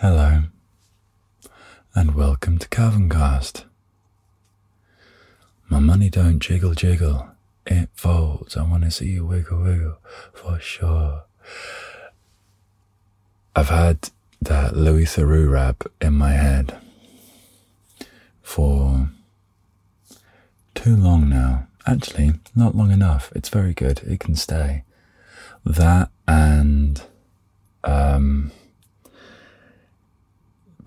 Hello, and welcome to Cast. My money don't jiggle jiggle, it folds. I want to see you wiggle wiggle for sure. I've had that Louis Theroux rap in my head for too long now. Actually, not long enough. It's very good. It can stay. That and um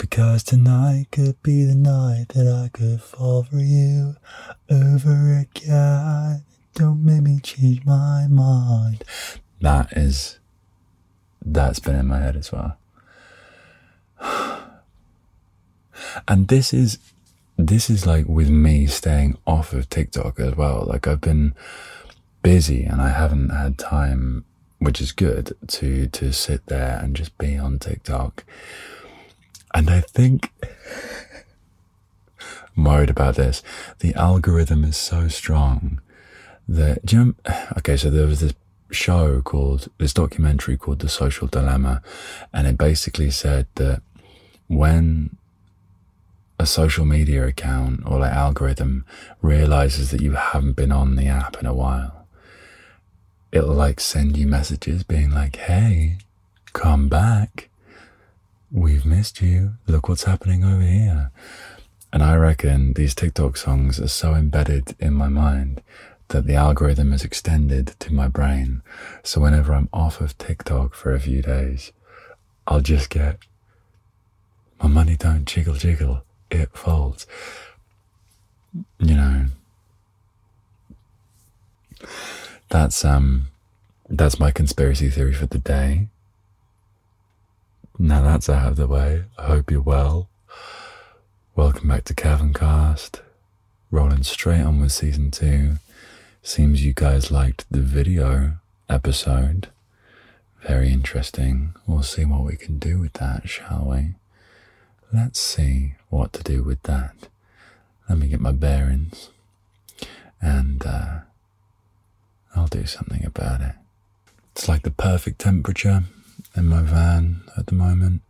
because tonight could be the night that I could fall for you over again. Don't make me change my mind. That is, that's been in my head as well. And this is, this is like with me staying off of TikTok as well. Like I've been busy and I haven't had time, which is good to, to sit there and just be on TikTok and I think I'm worried about this. The algorithm is so strong that do you know, okay, so there was this show called this documentary called The Social Dilemma, and it basically said that when a social media account or like algorithm realizes that you haven't been on the app in a while, it'll like send you messages being like, hey, come back. We've missed you. Look what's happening over here. And I reckon these TikTok songs are so embedded in my mind that the algorithm is extended to my brain. So whenever I'm off of TikTok for a few days, I'll just get my money don't jiggle jiggle, it folds. You know. That's um that's my conspiracy theory for the day. Now that's out of the way. I hope you're well. Welcome back to Kevin Cast. Rolling straight on with season two. Seems you guys liked the video episode. Very interesting. We'll see what we can do with that, shall we? Let's see what to do with that. Let me get my bearings. And uh, I'll do something about it. It's like the perfect temperature in my van at the moment.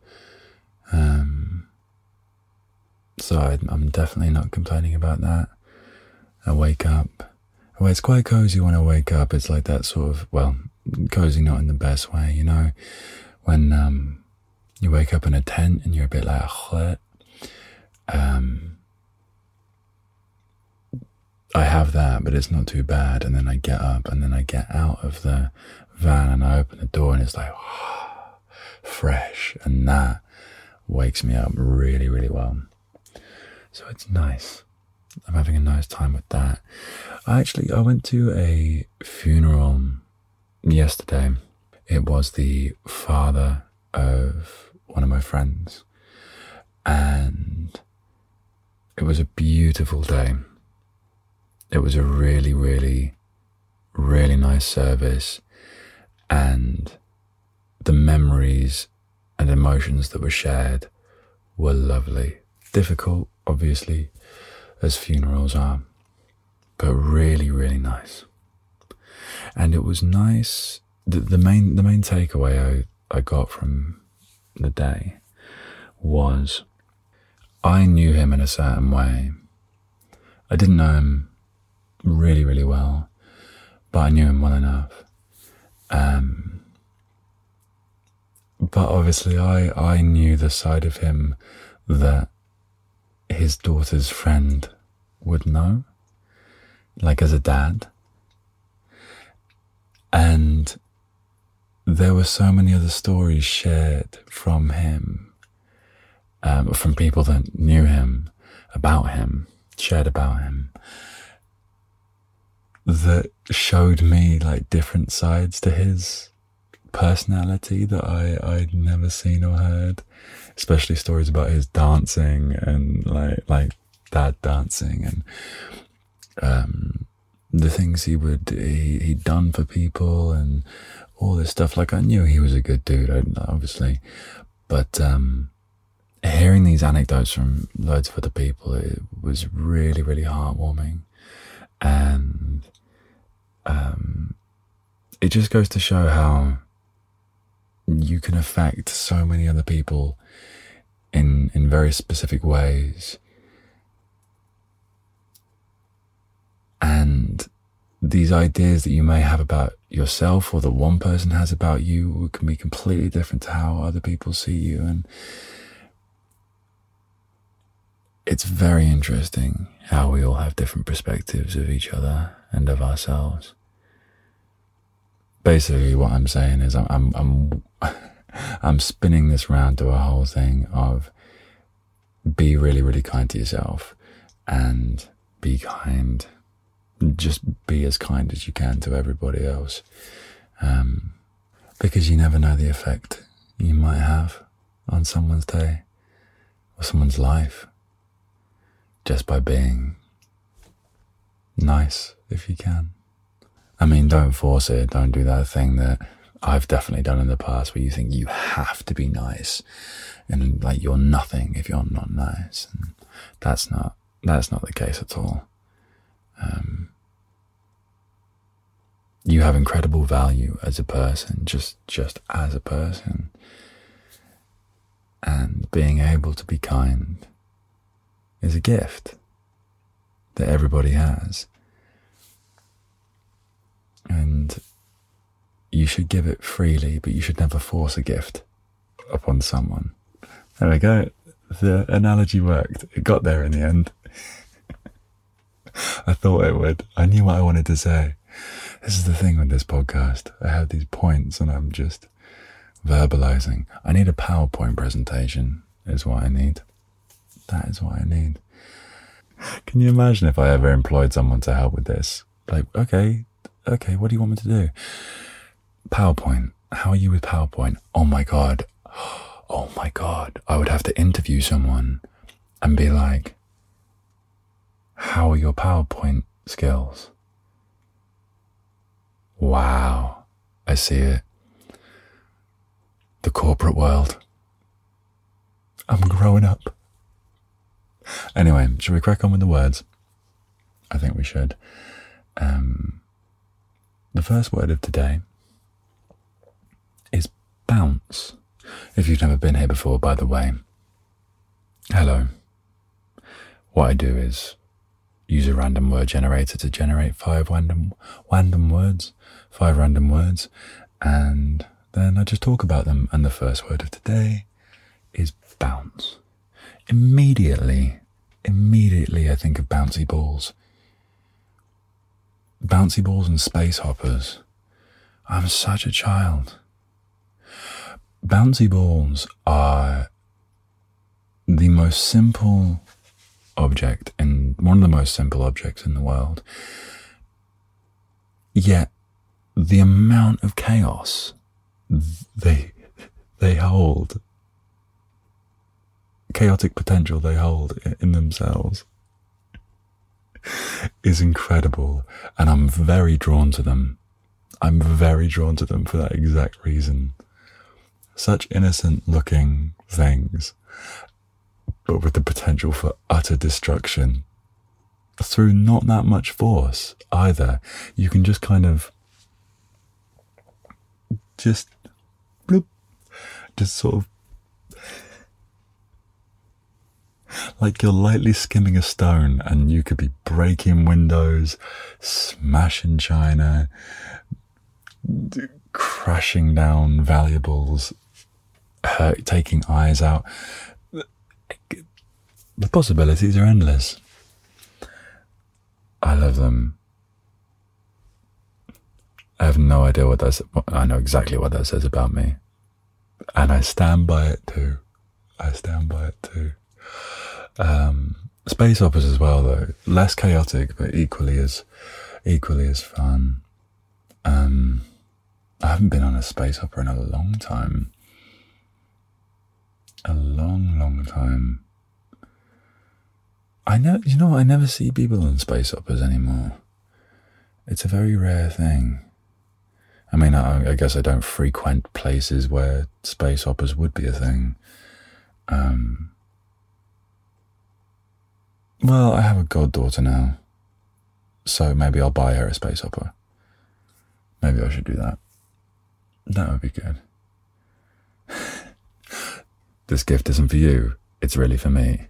Um, so I, am definitely not complaining about that. I wake up. Well, it's quite cozy when I wake up. It's like that sort of, well, cozy not in the best way, you know, when um, you wake up in a tent and you're a bit like, What? um, I have that, but it's not too bad. And then I get up and then I get out of the van and I open the door and it's like, fresh, and that wakes me up really, really well. So it's nice. I'm having a nice time with that. I actually I went to a funeral yesterday. It was the father of one of my friends, and it was a beautiful day. It was a really, really, really nice service, and the memories and emotions that were shared were lovely. Difficult, obviously, as funerals are, but really, really nice. And it was nice. The, the main, the main takeaway I, I got from the day was I knew him in a certain way. I didn't know him really, really well, but I knew him well enough. Um, but obviously, I, I knew the side of him that his daughter's friend would know, like as a dad. And there were so many other stories shared from him, um, from people that knew him, about him, shared about him, that showed me like different sides to his personality that I, I'd never seen or heard, especially stories about his dancing and like, like dad dancing and, um, the things he would, he, he'd done for people and all this stuff. Like I knew he was a good dude, obviously, but, um, hearing these anecdotes from loads of other people, it was really, really heartwarming. And, um, it just goes to show how you can affect so many other people in, in very specific ways. And these ideas that you may have about yourself or that one person has about you can be completely different to how other people see you. And it's very interesting how we all have different perspectives of each other and of ourselves. Basically, what I'm saying is I'm, I'm, I'm, I'm spinning this round to a whole thing of be really, really kind to yourself and be kind. Just be as kind as you can to everybody else. Um, because you never know the effect you might have on someone's day or someone's life just by being nice if you can. I mean, don't force it. Don't do that thing that I've definitely done in the past where you think you have to be nice and like you're nothing if you're not nice. And that's not, that's not the case at all. Um, you have incredible value as a person, just, just as a person. And being able to be kind is a gift that everybody has. And you should give it freely, but you should never force a gift upon someone. There we go. The analogy worked. It got there in the end. I thought it would. I knew what I wanted to say. This is the thing with this podcast. I have these points and I'm just verbalizing. I need a PowerPoint presentation, is what I need. That is what I need. Can you imagine if I ever employed someone to help with this? Like, okay, okay, what do you want me to do? PowerPoint. How are you with PowerPoint? Oh my God. Oh my God. I would have to interview someone and be like, how are your PowerPoint skills? Wow. I see it. The corporate world. I'm growing up. Anyway, shall we crack on with the words? I think we should. Um, the first word of today bounce. If you've never been here before, by the way, hello. What I do is use a random word generator to generate five random random words, five random words, and then I just talk about them. And the first word of today is bounce. Immediately, immediately I think of bouncy balls. Bouncy balls and space hoppers. I'm such a child. Bouncy balls are the most simple object and one of the most simple objects in the world. Yet the amount of chaos they they hold chaotic potential they hold in themselves is incredible and I'm very drawn to them. I'm very drawn to them for that exact reason. Such innocent looking things, but with the potential for utter destruction through not that much force either. You can just kind of just bloop, just sort of like you're lightly skimming a stone and you could be breaking windows, smashing china, crashing down valuables, taking eyes out. The possibilities are endless. I love them. I have no idea what that's. I know exactly what that says about me, and I stand by it too. I stand by it too. Um, space hoppers as well, though less chaotic, but equally as equally as fun. Um, I haven't been on a space hopper in a long time. A long, long time. I know, you know, I never see people in space hoppers anymore. It's a very rare thing. I mean, I, I guess I don't frequent places where space hoppers would be a thing. Um, well, I have a goddaughter now, so maybe I'll buy her a space hopper. Maybe I should do that. That would be good. this gift isn't for you. it's really for me.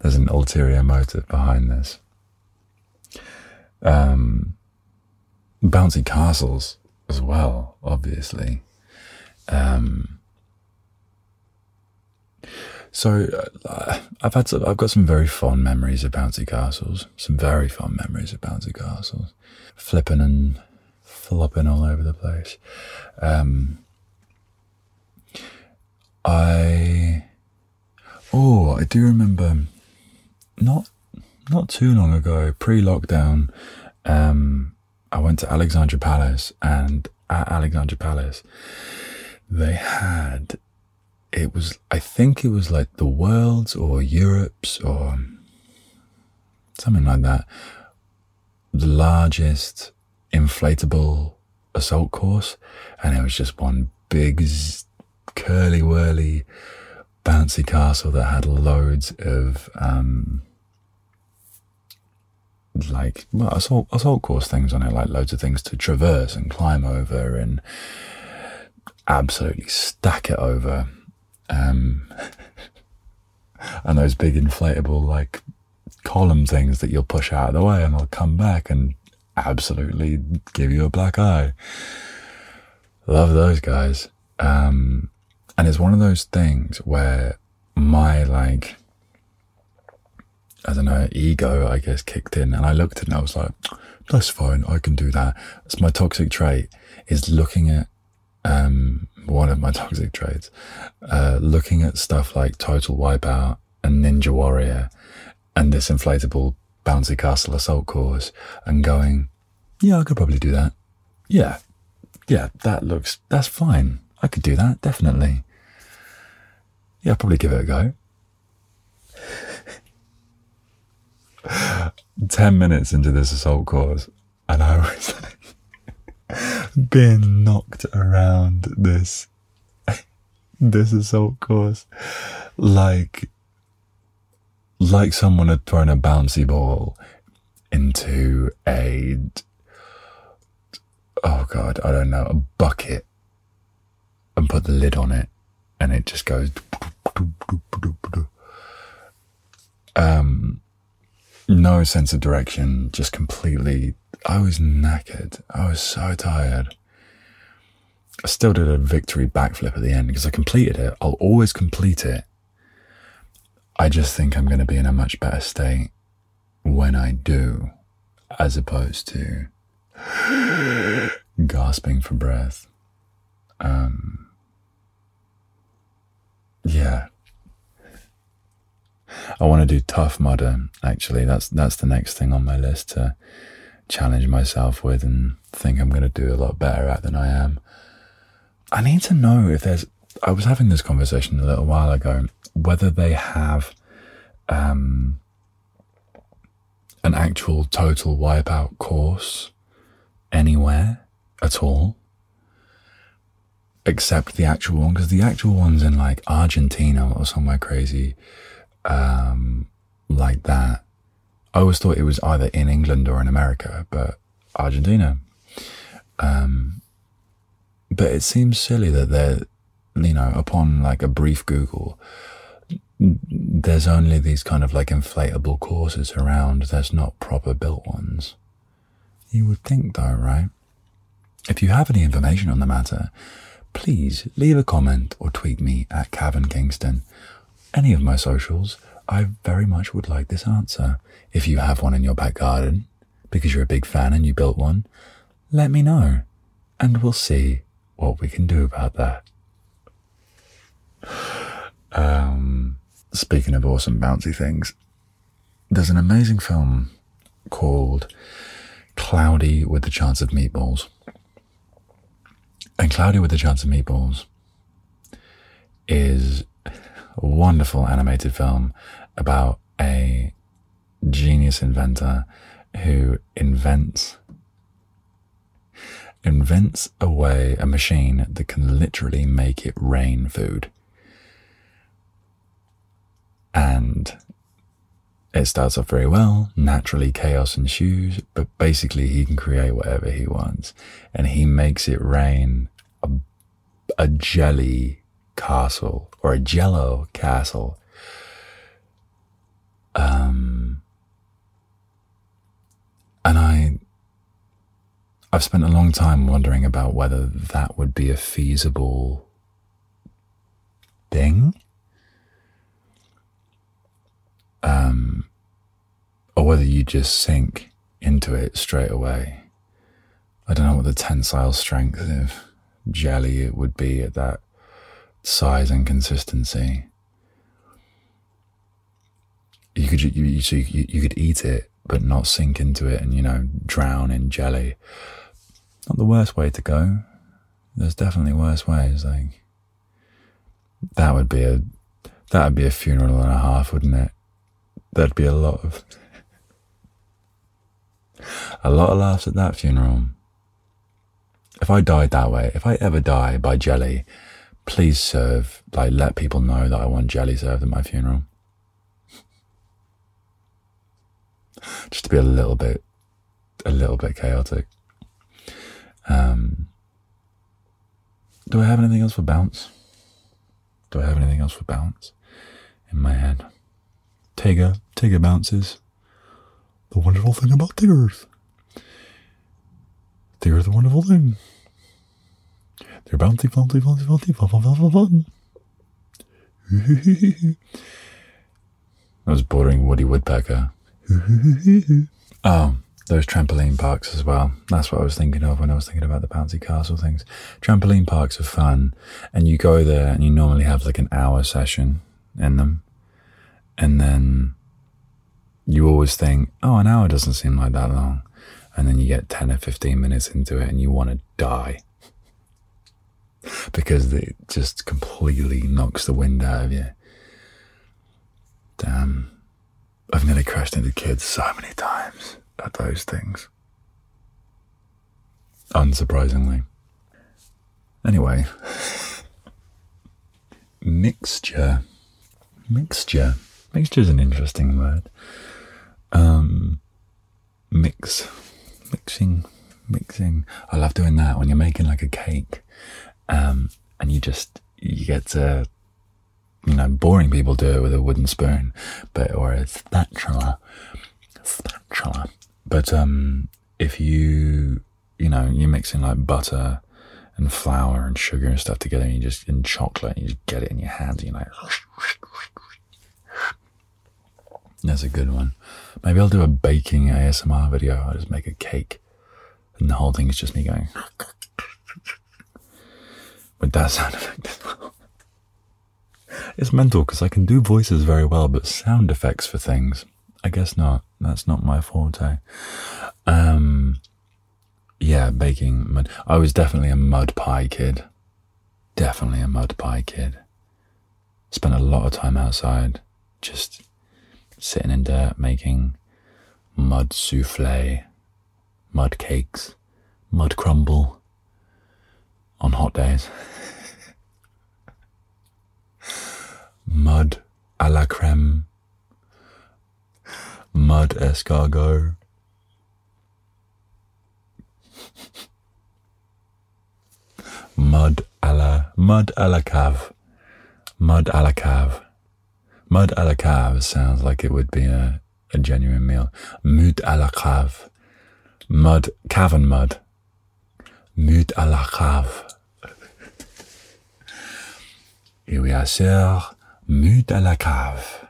There's an ulterior motive behind this. Um, bouncy castles as well, obviously. Um, so uh, I've had some, I've got some very fond memories of bouncy castles. Some very fond memories of bouncy castles, flipping and flopping all over the place. Um, I oh I do remember not not too long ago pre-lockdown. Um, I went to Alexandra Palace, and at Alexandra Palace, they had it was I think it was like the world's or Europe's or something like that. The largest inflatable assault course, and it was just one big curly whirly bouncy castle that had loads of um, like well assault assault course things on it, like loads of things to traverse and climb over and absolutely stack it over. Um, and those big inflatable like column things that you'll push out of the way and they'll come back and absolutely give you a black eye. Love those guys. Um, and it's one of those things where my like I don't know, ego, I guess, kicked in. And I looked at it and I was like, that's fine. I can do that. It's my toxic trait is looking at, um, one of my toxic traits, uh, looking at stuff like Total Wipeout and Ninja Warrior and this inflatable bouncy castle assault course and going, yeah, I could probably do that. Yeah. Yeah. That looks, that's fine. I could do that. Definitely. Yeah, I'll probably give it a go. 10 minutes into this assault course, and I was like, being knocked around this, this assault course, like, like someone had thrown a bouncy ball into a, oh God, I don't know, a bucket and put the lid on it and it just goes, um, no sense of direction, just completely. I was knackered. I was so tired. I still did a victory backflip at the end because I completed it. I'll always complete it. I just think I'm going to be in a much better state when I do, as opposed to gasping for breath. Um, yeah, I want to do Tough Mudder. Actually, that's that's the next thing on my list to challenge myself with and think I'm going to do a lot better at than I am. I need to know if there's. I was having this conversation a little while ago whether they have um, an actual total wipeout course anywhere at all except the actual one because the actual one's in like Argentina or somewhere crazy um, like that. I always thought it was either in England or in America, but Argentina. Um, but it seems silly that they're, you know, upon like a brief Google, there's only these kind of like inflatable courses around. There's not proper built ones. You would think though, right? If you have any information on the matter, please leave a comment or tweet me at Cavan Kingston any of my socials, I very much would like this answer. If you have one in your back garden, because you're a big fan and you built one, let me know, and we'll see what we can do about that. Um, speaking of awesome bouncy things, there's an amazing film called Cloudy with the Chance of Meatballs. And Cloudy with a Chance of Meatballs is a wonderful animated film about a genius inventor who invents invents a way, a machine that can literally make it rain food. And it starts off very well. Naturally, chaos ensues, but basically, he can create whatever he wants. And he makes it rain a, jelly castle or a jello castle. Um, and I, I've spent a long time wondering about whether that would be a feasible thing. Um, or whether you just sink into it straight away. I don't know what the tensile strength of jelly it would be at that size and consistency. You could you, you, so you, you could eat it, but not sink into it and you know drown in jelly. Not the worst way to go. There's definitely worse ways. Like that would be a that would be a funeral and a half, wouldn't it? There'd be a lot of a lot of laughs at that funeral. If I died that way, if I ever die by jelly, please serve, like, let people know that I want jelly served at my funeral. Just to be a little bit, a little bit chaotic. Um, do I have anything else for bounce? Do I have anything else for bounce in my head? Tigger, Tigger bounces. The wonderful thing about Tiggers. Tigger's a wonderful thing. They're bouncy, bouncy, bouncy, bouncy, fun, fun, fun, fun, fun. I was bordering Woody Woodpecker. oh, those trampoline parks as well. That's what I was thinking of when I was thinking about the bouncy castle things. Trampoline parks are fun, and you go there and you normally have like an hour session in them, and then you always think, oh, an hour doesn't seem like that long. And then you get 10 or 15 minutes into it and you want to die because it just completely knocks the wind out of you. Damn. I've nearly crashed into kids so many times at those things. Unsurprisingly. Anyway, mixture. Mixture. Mixture is an interesting word. Um, mix, mixing, mixing. I love doing that when you're making like a cake, um, and you just you get to, you know, boring people do it with a wooden spoon, but or a spatula, spatula. But um, if you, you know, you're mixing like butter and flour and sugar and stuff together, and you just in chocolate, and you just get it in your hands, and you're like. That's a good one. Maybe I'll do a baking ASMR video. I'll just make a cake. And the whole thing is just me going with that sound effect as well. It's mental because I can do voices very well, but sound effects for things, I guess not. That's not my forte. Um, yeah, baking mud. I was definitely a mud pie kid. Definitely a mud pie kid. Spent a lot of time outside, just sitting in dirt making mud souffle, mud cakes, mud crumble on hot days. mud a la creme, mud escargot. mud a la mud a la cave, mud a la cave. Mud à la cave sounds like it would be a, a genuine meal. Mud à la cave. Mud, cavern mud. Mud à la cave. Et oui, à sœur, mud à la cave.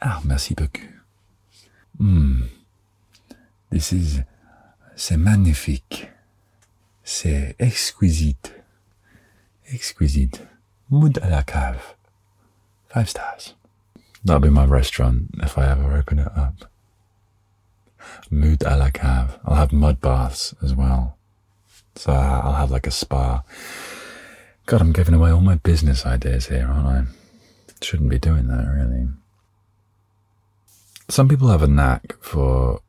Ah, merci beaucoup. Hmm. This is, c'est magnifique. C'est exquisite. Exquisite. Mud à la cave. Five stars. That'll be my restaurant if I ever open it up. Mood à la cave. I'll have mud baths as well. So I'll have like a spa. God, I'm giving away all my business ideas here, aren't I? Shouldn't be doing that, really. Some people have a knack for.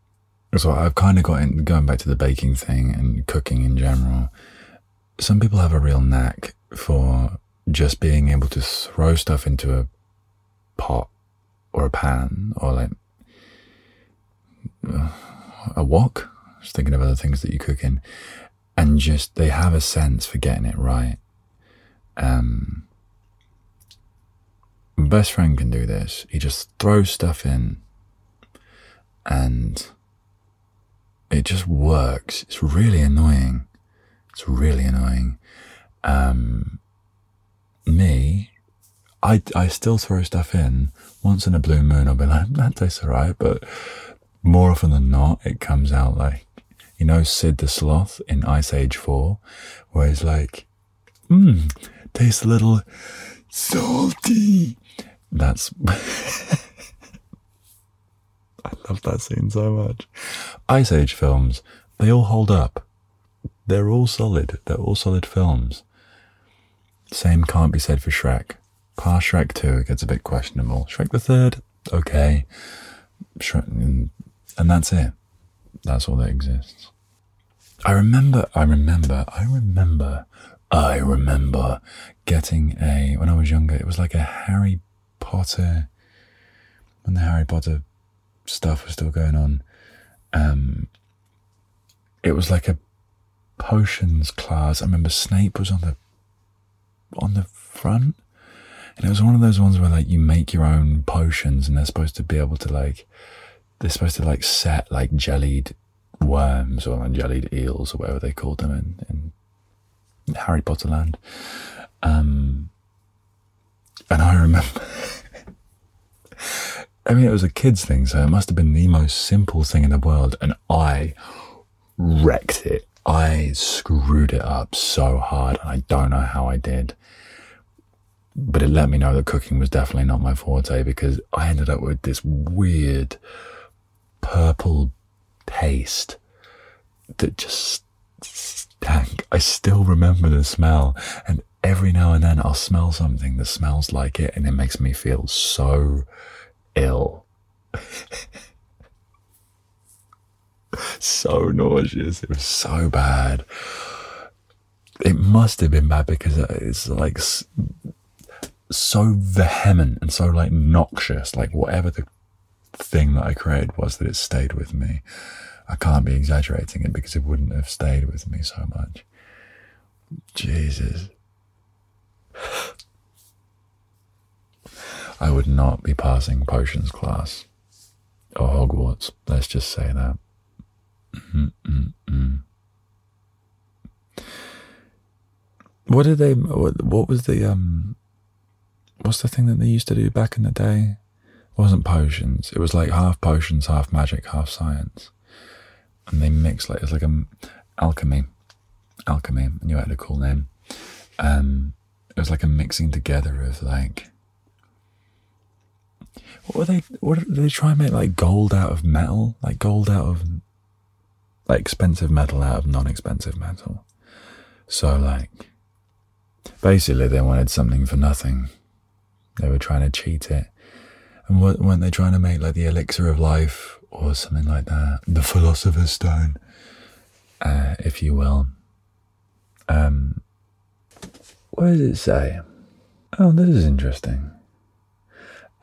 So I've kind of got in, going back to the baking thing and cooking in general. Some people have a real knack for just being able to throw stuff into a pot or a pan or like a wok. Just thinking of other things that you cook in, and just they have a sense for getting it right. Um, best friend can do this. He just throws stuff in and it just works. It's really annoying. It's really annoying. Um, me, I, I still throw stuff in. Once in a blue moon, I'll be like, that tastes alright, but more often than not, it comes out like, you know, Sid the Sloth in Ice Age 4, where he's like, mmm, tastes a little salty. That's, I love that scene so much. Ice Age films, they all hold up. They're all solid. They're all solid films. Same can't be said for Shrek. Past Shrek 2 gets a bit questionable. Shrek the Third, okay. Shrek, and that's it. That's all that exists. I remember, I remember, I remember, I remember getting a, when I was younger, it was like a Harry Potter, when the Harry Potter stuff was still going on. Um, it was like a potions class. I remember Snape was on the on the front, and it was one of those ones where like you make your own potions, and they're supposed to be able to like they're supposed to like set like jellied worms or like jellied eels or whatever they called them in, in Harry Potter land. Um, and I remember. I mean, it was a kid's thing, so it must have been the most simple thing in the world, and I wrecked it. I screwed it up so hard, and I don't know how I did. But it let me know that cooking was definitely not my forte because I ended up with this weird purple paste that just stank. I still remember the smell, and every now and then I'll smell something that smells like it, and it makes me feel so ill. so nauseous. It was so bad. It must have been bad because it's like so vehement and so like noxious. Like whatever the thing that I created was that it stayed with me. I can't be exaggerating it because it wouldn't have stayed with me so much. Jesus. I would not be passing potions class or Hogwarts. Let's just say that. Mm-mm-mm. What did they? What, was the um? What's the thing that they used to do back in the day? It wasn't potions. It was like half potions, half magic, half science, and they mix like it's like a alchemy, alchemy, and you had a cool name. Um, it was like a mixing together of like what were they? What did they try and make like gold out of metal? Like gold out of like expensive metal out of non-expensive metal. So like, basically, they wanted something for nothing. They were trying to cheat it, and weren't they trying to make like the elixir of life or something like that? The philosopher's stone, uh, if you will. Um, what does it say? Oh, this is interesting.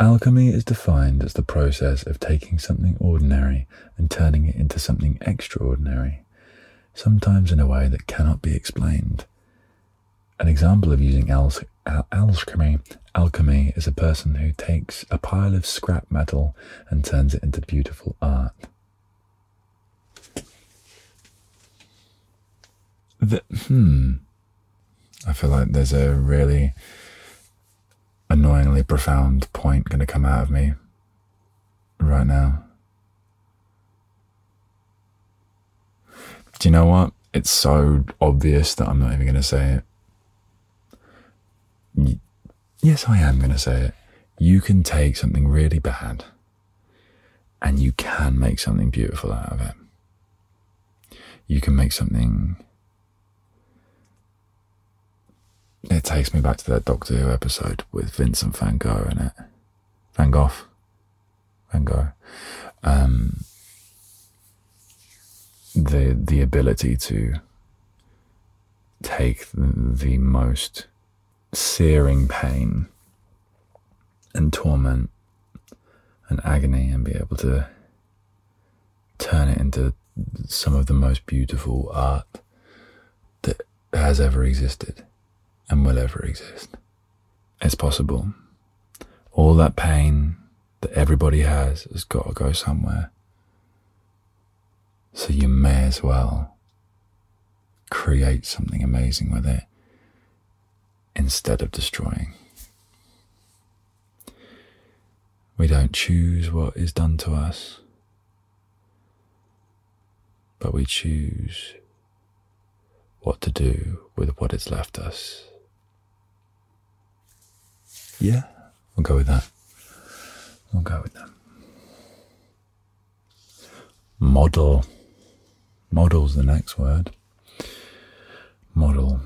Alchemy is defined as the process of taking something ordinary and turning it into something extraordinary, sometimes in a way that cannot be explained. An example of using al- alchemy, alchemy is a person who takes a pile of scrap metal and turns it into beautiful art. The, hmm. I feel like there's a really annoyingly profound point going to come out of me right now. Do you know what? It's so obvious that I'm not even going to say it. Yes, I am going to say it. You can take something really bad and you can make something beautiful out of it. You can make something it takes me back to that Doctor Who episode with Vincent Van Gogh in it. Van Gogh. Van Gogh. Um, the the ability to take the, the most searing pain and torment and agony and be able to turn it into some of the most beautiful art that has ever existed and will ever exist. It's possible. All that pain that everybody has has got to go somewhere. So you may as well create something amazing with it instead of destroying. We don't choose what is done to us, but we choose what to do with what is left us. Yeah, we'll go with that. We'll go with that. Model. Model's the next word. Model.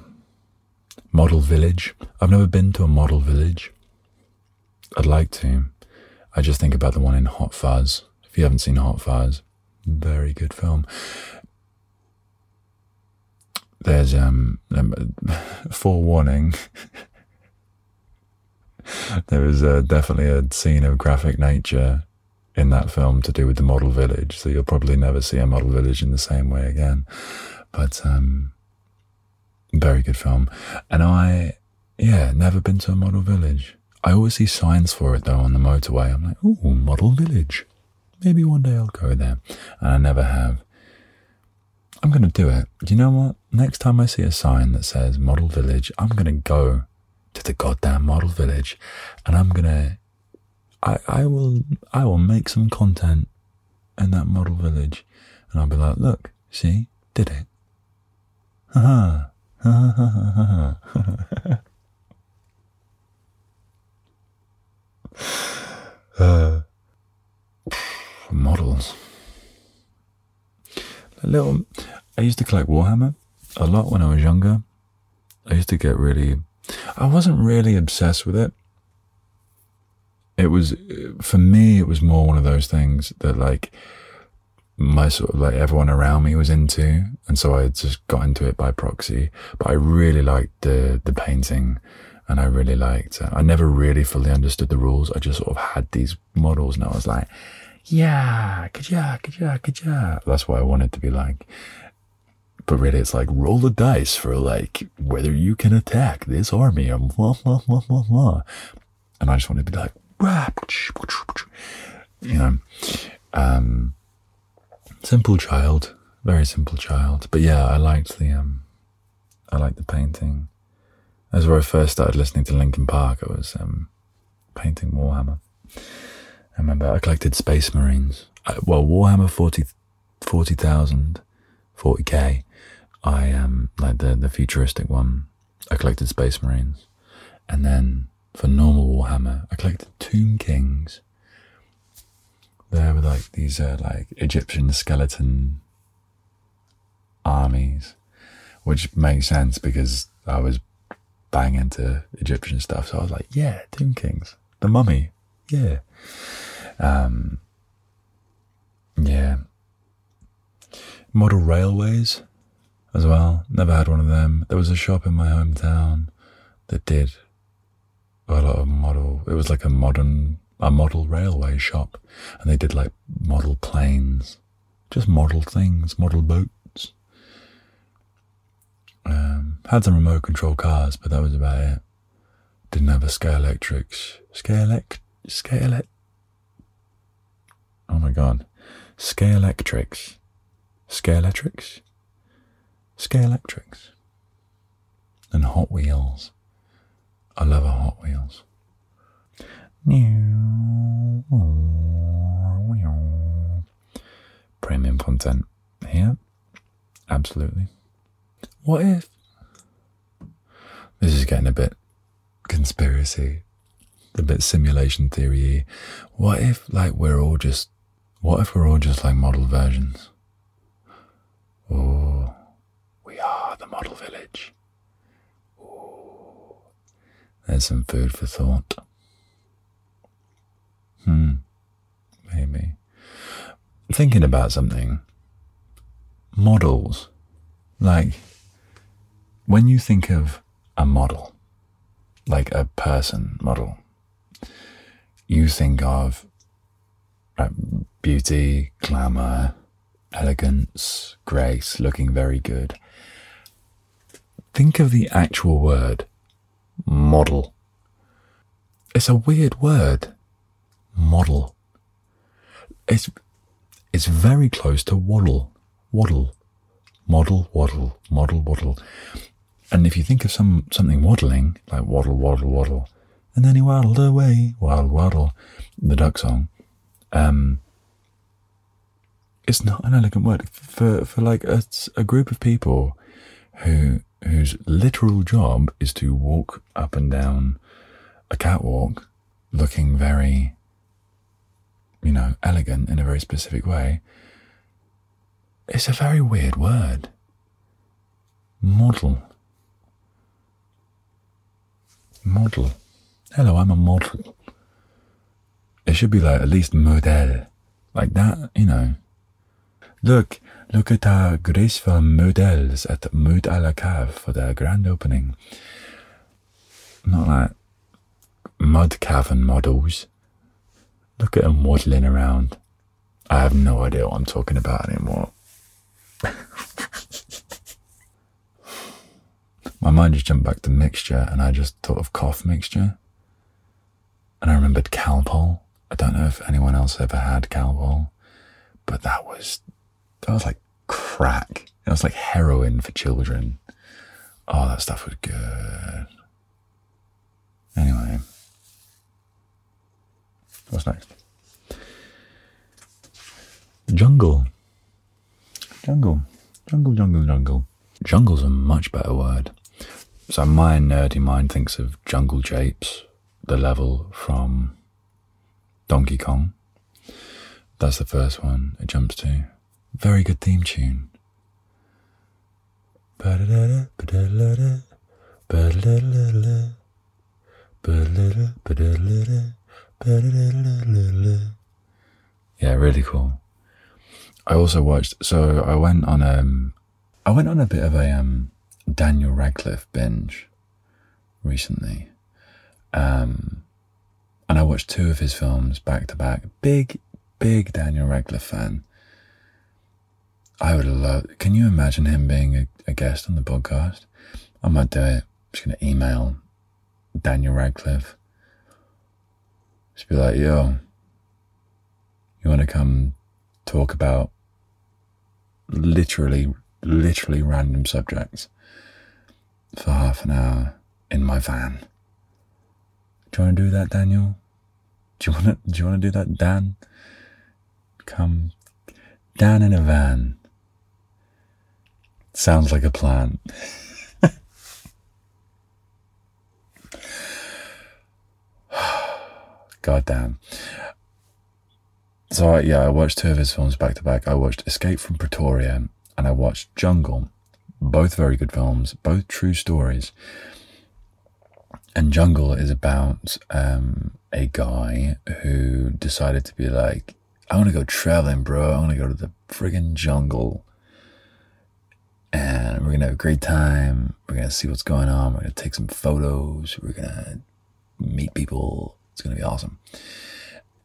Model village. I've never been to a model village. I'd like to. I just think about the one in Hot Fuzz. If you haven't seen Hot Fuzz, very good film. There's um, um forewarning. there is uh, definitely a scene of graphic nature in that film to do with the model village. So you'll probably never see a model village in the same way again. But um, very good film. And I, yeah, never been to a model village. I always see signs for it though on the motorway. I'm like, oh, model village. Maybe one day I'll go there. And I never have. I'm going to do it. Do you know what? Next time I see a sign that says model village, I'm going to go to the goddamn model village and I'm going to I, I will I will make some content in that model village and I'll be like, look, see, did it. Ha ha ha ha uh, models. A little. I used to collect Warhammer a lot when I was younger. I used to get really. I wasn't really obsessed with it it was for me it was more one of those things that like my sort of like everyone around me was into and so I just got into it by proxy. But I really liked the the painting and I really liked uh, I never really fully understood the rules. I just sort of had these models and I was like yeah kaja kaja kaja that's what I wanted to be like. But really it's like roll the dice for like whether you can attack this army and blah blah blah blah blah and I just wanted to be like you know, um, simple child, very simple child. But yeah, I liked the, um, I liked the painting. That's where I first started listening to Linkin Park. I was um, painting Warhammer. I remember I collected Space Marines. I, well, Warhammer 40, 40,000, 40k. I um like the the futuristic one. I collected Space Marines, and then for normal Warhammer, I collected Tomb Kings. There were like these uh, like Egyptian skeleton armies, which makes sense because I was bang into Egyptian stuff. So I was like, yeah, Tomb Kings, the Mummy, yeah, um, yeah. Model railways as well. Never had one of them. There was a shop in my hometown that did a lot of model. It was like a modern, a model railway shop, and they did like model planes, just model things, model boats. Um, had some remote control cars, but that was about it. Didn't have a Scalextrics. scale Scalec. Oh my god, Scalextrics, scale Scalextrics, and Hot Wheels. I love a Hot Wheels. Premium content here. Absolutely. What if? This is getting a bit conspiracy, a bit simulation theory. What if, like, we're all just, what if we're all just like model versions? Oh, we are the model village. There's some food for thought. Hmm, maybe. Thinking about something. Models. Like, when you think of a model, like a person model, you think of uh, beauty, glamour, elegance, grace, looking very good. Think of the actual word model. It's a weird word. Model. It's it's very close to waddle. Waddle. Model, waddle, model, waddle. And if you think of some something waddling, like waddle, waddle, waddle, and then he waddled away, waddle, waddle, the duck song, um, it's not an elegant word for for like a, a group of people who whose literal job is to walk up and down a catwalk looking very you know elegant in a very specific way it's a very weird word. Model. Model. Hello i'm a model. It should be like at least model. Like that you know. Look, look at our graceful models at Mood à la Cave for their grand opening. Not like mud cavern models. Look at them waddling around. I have no idea what I'm talking about anymore. My mind just jumped back to mixture and I just thought of cough mixture. And I remembered Calpol. I don't know if anyone else ever had Calpol, but that was that was like crack. It was like heroin for children. Oh, that stuff was good. Anyway, what's next? Jungle. Jungle. Jungle, jungle, jungle. Jungle's a much better word. So my nerdy mind thinks of Jungle Japes, the level from Donkey Kong. That's the first one it jumps to. Very good theme tune. Yeah, really cool. I also watched. So I went on um, I went on a bit of a um Daniel Radcliffe binge recently, um, and I watched two of his films back to back. Big, big Daniel Radcliffe fan. I would love. Can you imagine him being a, a guest on the podcast? I might do it. I'm just gonna email Daniel Radcliffe. Just be like, yo, you want to come talk about literally, literally random subjects for half an hour in my van? Do you want to do that, Daniel? Do you want to? Do you want to do that, Dan? Come, Dan in a van. Sounds like a plan. God damn. So, yeah, I watched two of his films back to back. I watched Escape from Pretoria and I watched Jungle. Both very good films, both true stories. And Jungle is about um, a guy who decided to be like, I want to go traveling, bro. I want to go to the friggin' jungle and we're gonna have a great time. We're gonna see what's going on. We're gonna take some photos. We're gonna meet people. It's gonna be awesome.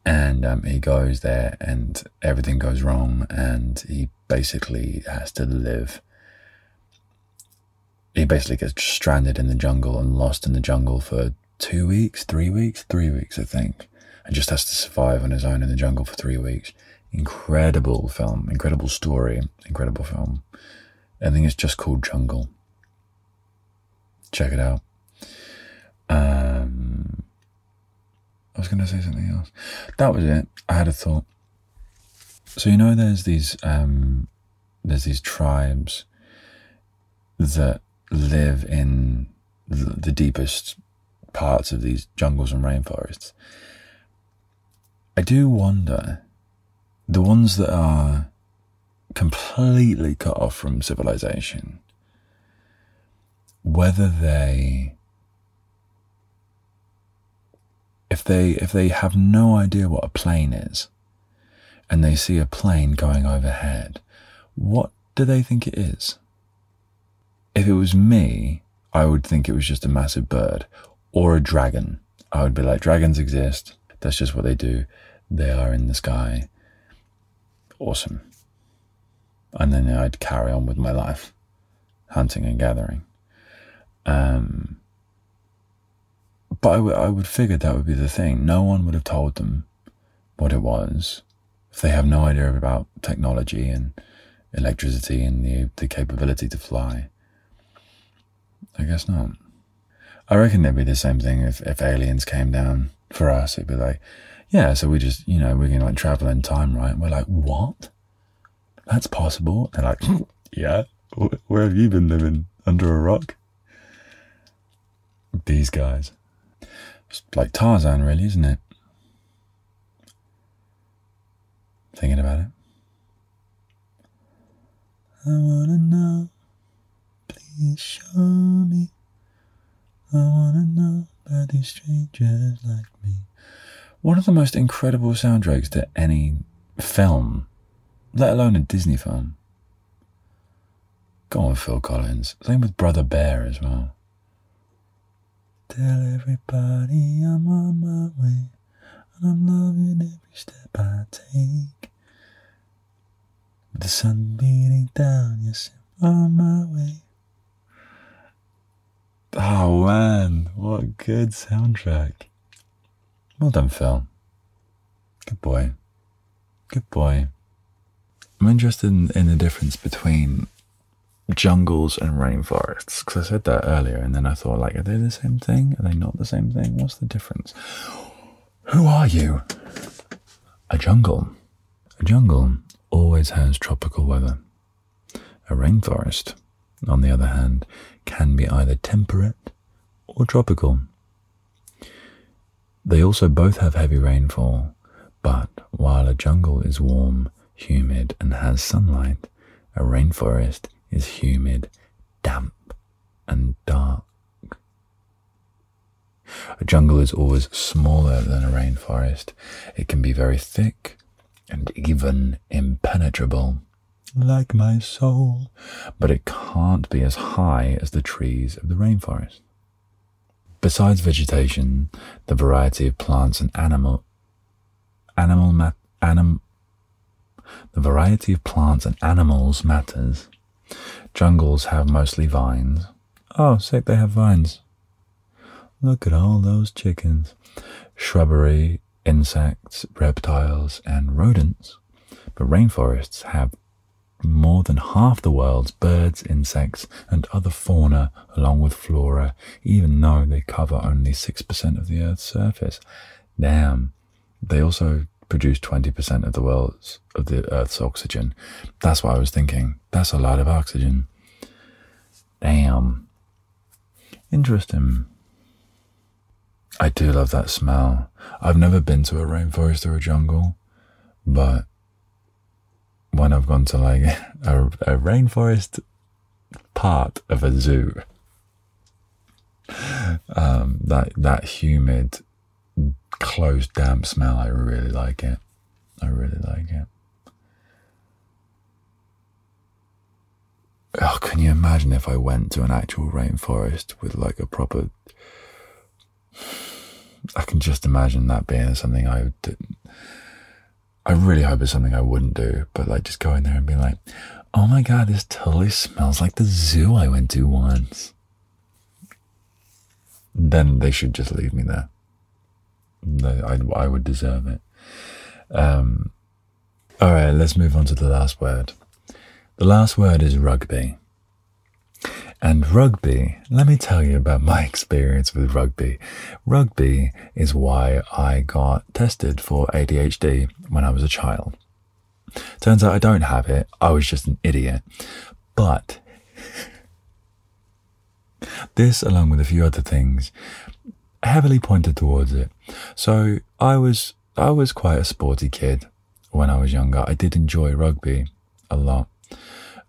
And um, he goes there, and everything goes wrong, and he basically has to live. He basically gets stranded in the jungle and lost in the jungle for two weeks, three weeks, three weeks, I think, and just has to survive on his own in the jungle for three weeks. Incredible film, incredible story, incredible film. I think it's just called Jungle. Check it out. Um, I was going to say something else. That was it. I had a thought. So you know, there's these um, there's these tribes that live in the, the deepest parts of these jungles and rainforests. I do wonder the ones that are completely cut off from civilization, whether they if they if they have no idea what a plane is and they see a plane going overhead, what do they think it is? If it was me, I would think it was just a massive bird or a dragon. I would be like, dragons exist. That's just what they do. They are in the sky. Awesome and then I'd carry on with my life, hunting and gathering. Um, but I, w- I would figure that would be the thing. No one would have told them what it was if they have no idea about technology and electricity and the, the capability to fly. I guess not. I reckon it'd be the same thing if, if aliens came down for us. It'd be like, yeah, so we just, you know, we're going to like travel in time, right? We're like, what? That's possible. They're like, yeah, where have you been living? Under a rock? These guys. It's like Tarzan, really, isn't it? Thinking about it. I wanna know, please show me. I wanna know about these strangers like me. One of the most incredible soundtracks to any film, let alone a Disney film. Go on, Phil Collins. Same with Brother Bear as well. Tell everybody I'm on my way, and I'm loving every step I take. The sun beating down, yes, I'm on my way. Oh man, what a good soundtrack. Well done, Phil. Good boy. Good boy. I'm interested in, in the difference between jungles and rainforests because I said that earlier and then I thought like are they the same thing? Are they not the same thing? What's the difference? Who are you? A jungle. A jungle always has tropical weather. A rainforest, on the other hand, can be either temperate or tropical. They also both have heavy rainfall, but while a jungle is warm, humid, and has sunlight, a rainforest is humid, damp, and dark. A jungle is always smaller than a rainforest. It can be very thick and even impenetrable, like my soul, but it can't be as high as the trees of the rainforest. Besides vegetation, the variety of plants and animal animal mat, anim, the variety of plants and animals matters. Jungles have mostly vines. Oh, sick, they have vines. Look at all those chickens. Shrubbery, insects, reptiles, and rodents. But rainforests have more than half the world's birds, insects, and other fauna, along with flora, even though they cover only 6% of the Earth's surface. Damn. They also produce 20% of the world's, of the Earth's oxygen. That's what I was thinking. That's a lot of oxygen. Damn. Interesting. I do love that smell. I've never been to a rainforest or a jungle, but when I've gone to like a, a rainforest part of a zoo, um, that that humid, close, damp smell, I really like it. I really like it. Oh, can you imagine if I went to an actual rainforest with like a proper? I can just imagine that being something I would. I really hope it's something I wouldn't do, but like just go in there and be like, oh my god, this totally smells like the zoo I went to once. Then they should just leave me there. I, I would deserve it. Um, all right, let's move on to the last word. The last word is rugby. And rugby, let me tell you about my experience with rugby. Rugby is why I got tested for ADHD when I was a child. Turns out I don't have it, I was just an idiot. But this, along with a few other things, heavily pointed towards it. So I was I was quite a sporty kid when I was younger. I did enjoy rugby a lot.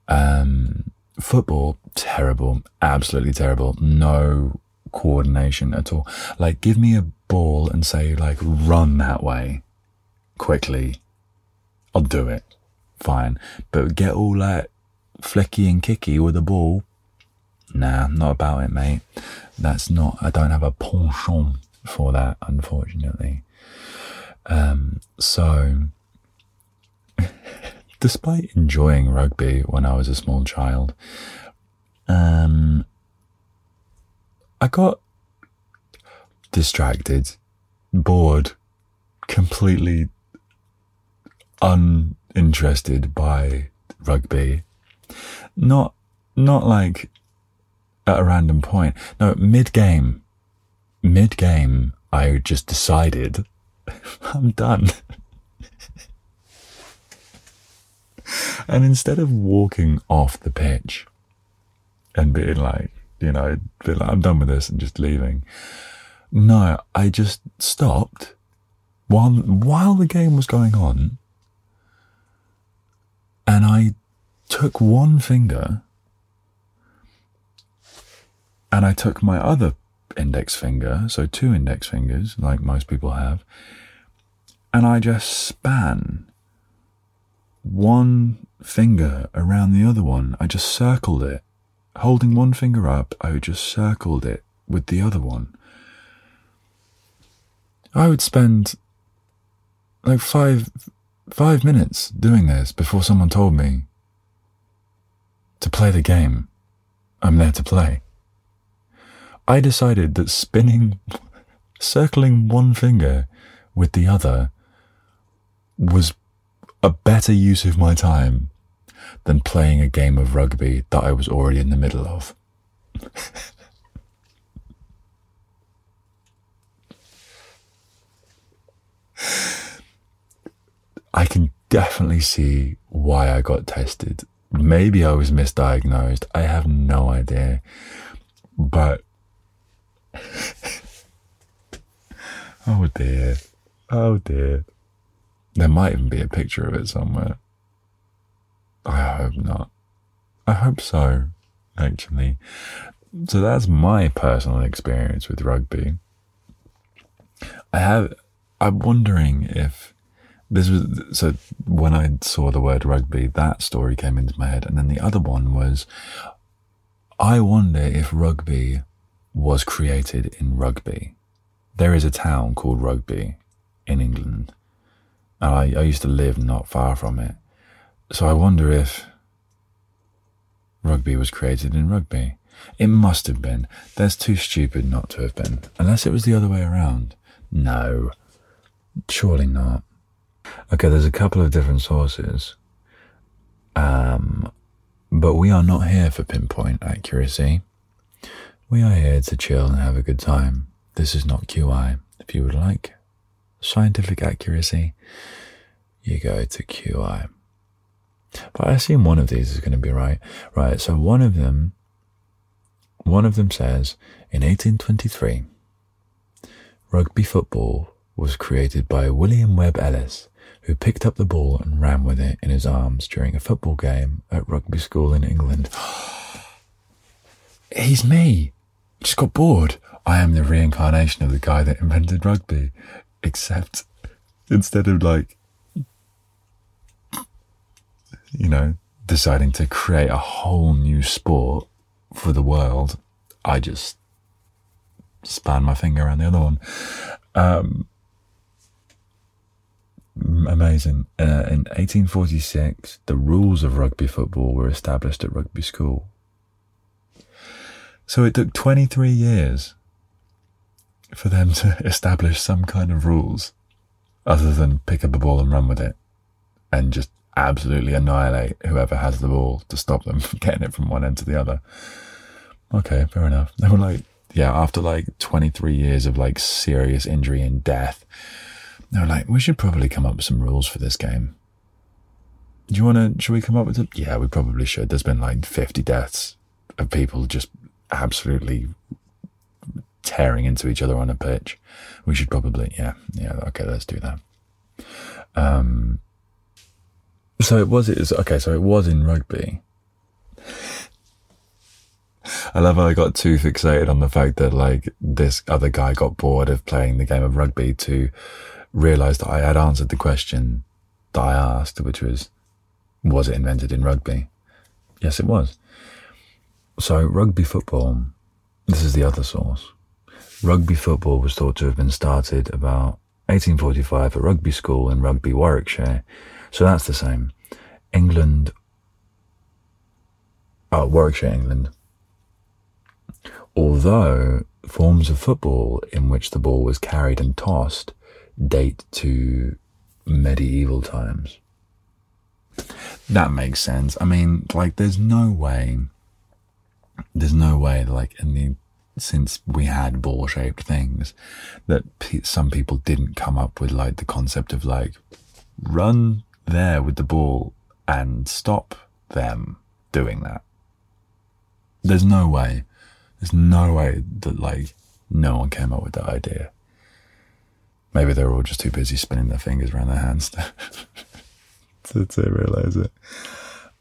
Um, football, terrible, absolutely terrible. No coordination at all. Like, give me a ball and say, like, run that way quickly. I'll do it. Fine. But get all like flicky and kicky with a ball. Nah, not about it, mate. That's not, I don't have a penchant for that, unfortunately. Um, so, despite enjoying rugby when I was a small child, um, I got distracted, bored, completely uninterested by rugby. Not, not like at a random point. No, mid game, mid game, I just decided I'm done. and instead of walking off the pitch and being like, you know, like, I'm done with this and just leaving, no, I just stopped while while the game was going on, and I took one finger and I took my other index finger, so two index fingers, like most people have, and I just span one finger around the other one. I just circled it. Holding one finger up, I just circled it with the other one. I would spend like five five minutes doing this before someone told me to play the game I'm there to play. I decided that spinning, circling one finger with the other was a better use of my time than playing a game of rugby that I was already in the middle of. I can definitely see why I got tested. Maybe I was misdiagnosed. I have no idea. But. Oh dear. Oh dear. There might even be a picture of it somewhere. I hope not. I hope so, actually. So that's my personal experience with rugby. I have, I'm wondering if this was, so when I saw the word rugby, that story came into my head. And then the other one was, I wonder if rugby was created in Rugby. There is a town called Rugby in England. And I, I used to live not far from it. So I wonder if rugby was created in rugby. It must have been. That's too stupid not to have been. Unless it was the other way around. No. Surely not. Okay, there's a couple of different sources. Um, but we are not here for pinpoint accuracy. We are here to chill and have a good time. This is not QI. If you would like scientific accuracy, you go to QI. But I assume one of these is going to be right. Right, so one of them, one of them says, in 1823, rugby football was created by William Webb Ellis, who picked up the ball and ran with it in his arms during a football game at rugby school in England. He's me. Just got bored. I am the reincarnation of the guy that invented rugby, except instead of like you know, deciding to create a whole new sport for the world, I just span my finger around the other one. Um, amazing. Uh, in 1846, the rules of rugby football were established at rugby school. So it took 23 years for them to establish some kind of rules other than pick up a ball and run with it and just absolutely annihilate whoever has the ball to stop them from getting it from one end to the other. Okay, fair enough. They were like, yeah, after like 23 years of like serious injury and death, they were like, we should probably come up with some rules for this game. Do you want to, should we come up with it? Yeah, we probably should. There's been like 50 deaths of people just absolutely tearing into each other on a pitch. We should probably, yeah, yeah, okay, let's do that. Um, so it was, it was, okay, so it was in rugby. I love how I got too fixated on the fact that like this other guy got bored of playing the game of rugby to realize that I had answered the question that I asked, which was, was it invented in rugby? Yes, it was. So rugby football, this is the other source. Rugby football was thought to have been started about 1845 at rugby school in Rugby, Warwickshire, so that's the same. England, oh, Warwickshire, England. Although forms of football in which the ball was carried and tossed date to medieval times. That makes sense. I mean, like, there's no way, there's no way, like, in the, since we had ball shaped things, that some people didn't come up with, like, the concept of, like, run there with the ball and stop them doing that. There's no way, there's no way that, like, no one came up with that idea. Maybe they were all just too busy spinning their fingers around their hands to, to, to realize it.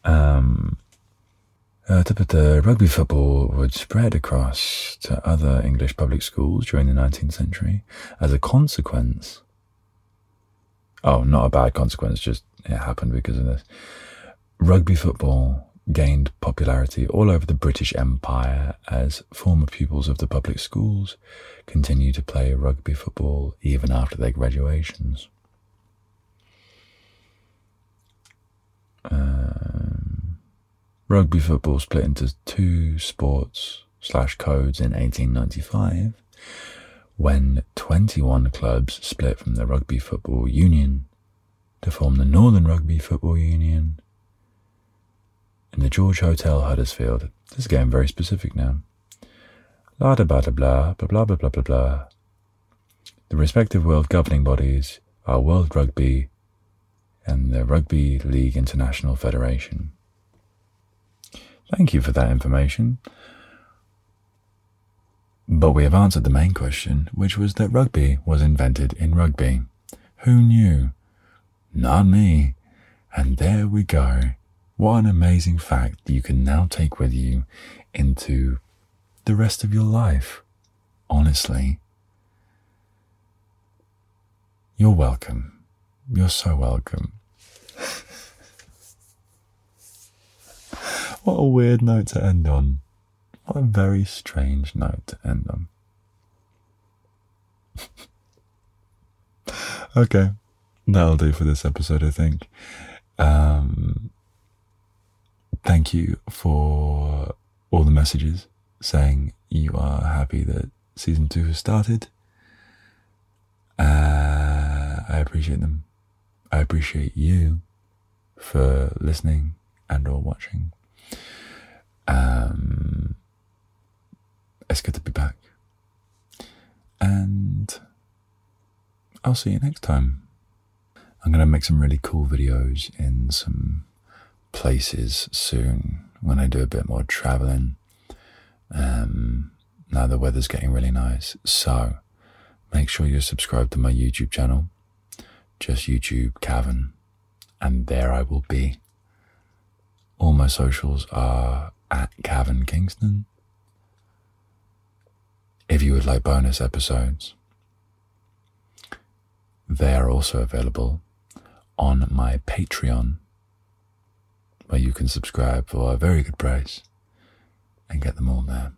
Um, uh, the rugby football would spread across to other English public schools during the 19th century as a consequence. Oh, not a bad consequence, just it happened because of this. Rugby football gained popularity all over the British Empire as former pupils of the public schools continue to play rugby football even after their graduations. Um, rugby football split into two sports slash codes in 1895 when 21 clubs split from the Rugby Football Union to form the Northern Rugby Football Union in the George Hotel, Huddersfield. This is getting very specific now. Blah blah blah blah blah blah blah. The respective world governing bodies are World Rugby and the Rugby League International Federation. Thank you for that information. But we have answered the main question, which was that rugby was invented in rugby. Who knew? Not me. And there we go. What an amazing fact you can now take with you into the rest of your life. Honestly. You're welcome. You're so welcome. What a weird note to end on. What a very strange note to end on. okay, that'll do for this episode, I think. Um, thank you for all the messages saying you are happy that season two has started. Uh, I appreciate them. I appreciate you for listening and or watching. Um, it's good to be back. And I'll see you next time. I'm going to make some really cool videos in some places soon when I do a bit more traveling. Um, now the weather's getting really nice, so make sure you're subscribed to my YouTube channel. Just YouTube Cavan, and there I will be. All my socials are at Cavan Kingston. If you would like bonus episodes, they are also available on my Patreon where you can subscribe for a very good price and get them all there.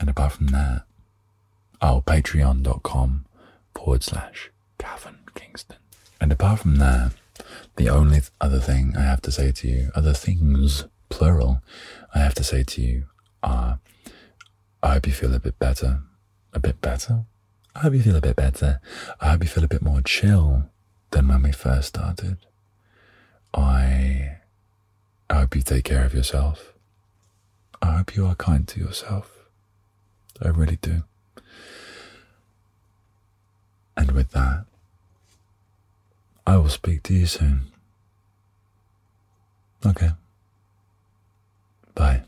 And apart from that, oh, patreon.com forward slash Cavan Kingston. And apart from that, the only other thing I have to say to you, other things, plural, I have to say to you are I hope you feel a bit better. A bit better? I hope you feel a bit better. I hope you feel a bit more chill than when we first started. I, I hope you take care of yourself. I hope you are kind to yourself. I really do. And with that, I will speak to you soon. Okay. Bye.